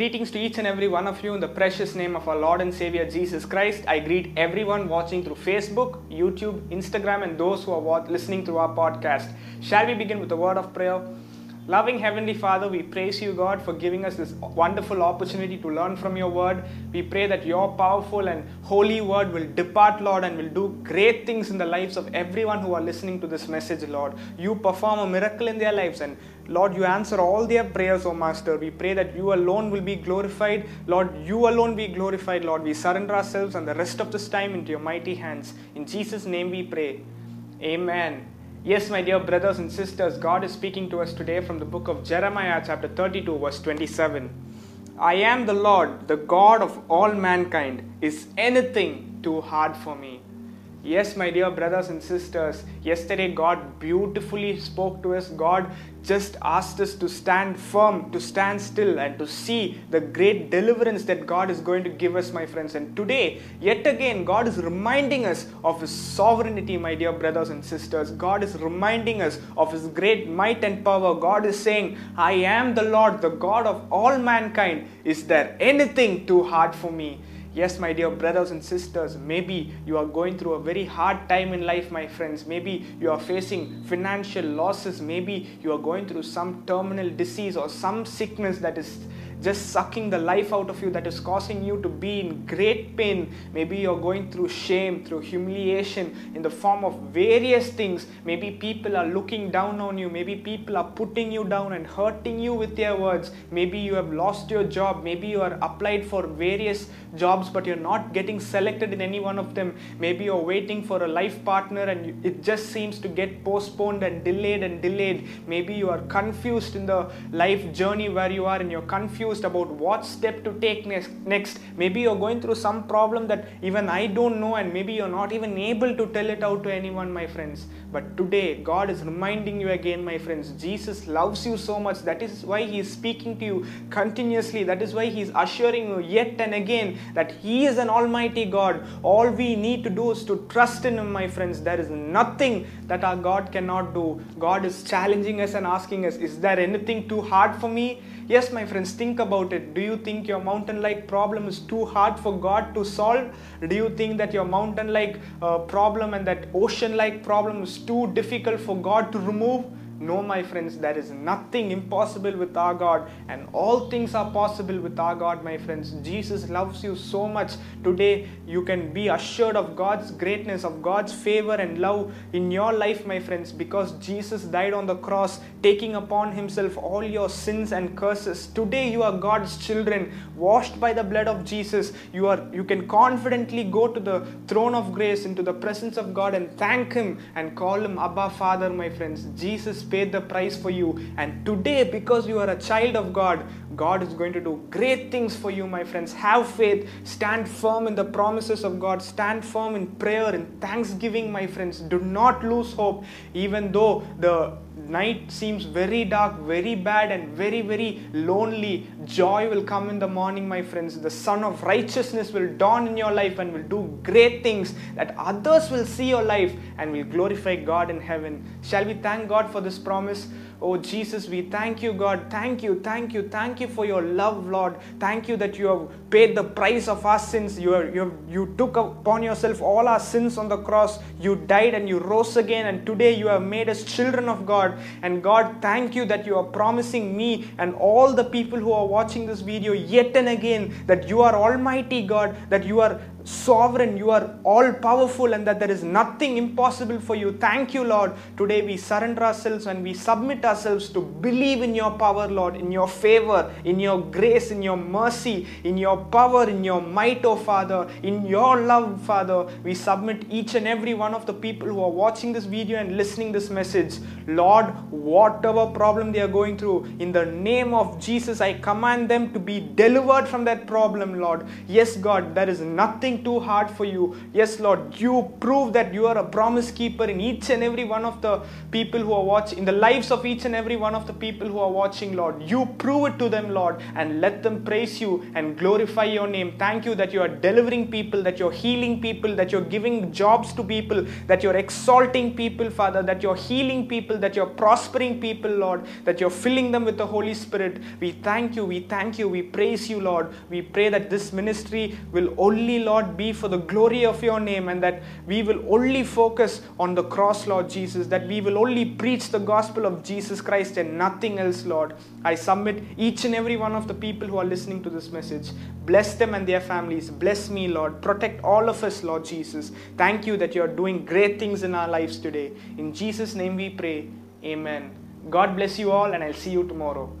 Greetings to each and every one of you in the precious name of our Lord and Savior Jesus Christ. I greet everyone watching through Facebook, YouTube, Instagram, and those who are listening through our podcast. Shall we begin with a word of prayer? Loving Heavenly Father, we praise you, God, for giving us this wonderful opportunity to learn from your word. We pray that your powerful and holy word will depart, Lord, and will do great things in the lives of everyone who are listening to this message, Lord. You perform a miracle in their lives, and Lord, you answer all their prayers, O Master. We pray that you alone will be glorified. Lord, you alone be glorified, Lord. We surrender ourselves and the rest of this time into your mighty hands. In Jesus' name we pray. Amen. Yes, my dear brothers and sisters, God is speaking to us today from the book of Jeremiah, chapter 32, verse 27. I am the Lord, the God of all mankind. Is anything too hard for me? Yes, my dear brothers and sisters, yesterday God beautifully spoke to us. God just asked us to stand firm, to stand still, and to see the great deliverance that God is going to give us, my friends. And today, yet again, God is reminding us of His sovereignty, my dear brothers and sisters. God is reminding us of His great might and power. God is saying, I am the Lord, the God of all mankind. Is there anything too hard for me? Yes, my dear brothers and sisters, maybe you are going through a very hard time in life, my friends. Maybe you are facing financial losses. Maybe you are going through some terminal disease or some sickness that is just sucking the life out of you, that is causing you to be in great pain. Maybe you're going through shame, through humiliation in the form of various things. Maybe people are looking down on you. Maybe people are putting you down and hurting you with their words. Maybe you have lost your job. Maybe you are applied for various jobs, but you're not getting selected in any one of them. Maybe you're waiting for a life partner and it just seems to get postponed and delayed and delayed. Maybe you are confused in the life journey where you are and you're confused about what step to take next. next. Maybe you're going through some problem that even I don't know, and maybe you're not even able to tell it out to anyone, my friends. But today, God is reminding you again, my friends, Jesus loves you so much. That is why He is speaking to you continuously. That is why He is assuring you yet and again that He is an Almighty God. All we need to do is to trust in Him, my friends. There is nothing that our God cannot do. God is challenging us and asking us, Is there anything too hard for me? Yes, my friends, think about it. Do you think your mountain like problem is too hard for God to solve? Do you think that your mountain like uh, problem and that ocean like problem is too difficult for God to remove? No, my friends, there is nothing impossible with our God, and all things are possible with our God, my friends. Jesus loves you so much. Today, you can be assured of God's greatness, of God's favor and love in your life, my friends, because Jesus died on the cross, taking upon Himself all your sins and curses. Today, you are God's children, washed by the blood of Jesus. You are you can confidently go to the throne of grace, into the presence of God, and thank Him and call Him Abba Father, my friends. Jesus paid the price for you. And today, because you are a child of God, God is going to do great things for you, my friends. Have faith, stand firm in the promises of God, stand firm in prayer and thanksgiving, my friends. Do not lose hope, even though the night seems very dark, very bad, and very, very lonely. Joy will come in the morning, my friends. The sun of righteousness will dawn in your life and will do great things that others will see your life and will glorify God in heaven. Shall we thank God for this promise? Oh Jesus, we thank you, God. Thank you, thank you, thank you for your love, Lord. Thank you that you have paid the price of our sins. You, are, you, have, you took upon yourself all our sins on the cross. You died and you rose again, and today you have made us children of God. And God, thank you that you are promising me and all the people who are watching this video yet and again that you are Almighty God, that you are sovereign, you are all powerful, and that there is nothing impossible for you. Thank you, Lord. Today we surrender ourselves and we submit ourselves to believe in your power, Lord, in your favor, in your grace, in your mercy, in your power, in your might, oh Father, in your love, Father. We submit each and every one of the people who are watching this video and listening this message. Lord, whatever problem they are going through, in the name of Jesus, I command them to be delivered from that problem, Lord. Yes, God, there is nothing too hard for you. Yes, Lord, you prove that you are a promise keeper in each and every one of the people who are watching, in the lives of each and every one of the people who are watching, Lord. You prove it to them, Lord, and let them praise you and glorify your name. Thank you that you are delivering people, that you're healing people, that you're giving jobs to people, that you're exalting people, Father, that you're healing people, that you're prospering people, Lord, that you're filling them with the Holy Spirit. We thank you, we thank you, we praise you, Lord. We pray that this ministry will only, Lord, be for the glory of your name and that we will only focus on the cross, Lord Jesus, that we will only preach the gospel of Jesus Christ and nothing else, Lord. I submit each and every one of the people who are listening to this message. Bless them and their families. Bless me, Lord. Protect all of us, Lord Jesus. Thank you that you are doing great things in our lives today. In Jesus' name we pray. Amen. God bless you all, and I'll see you tomorrow.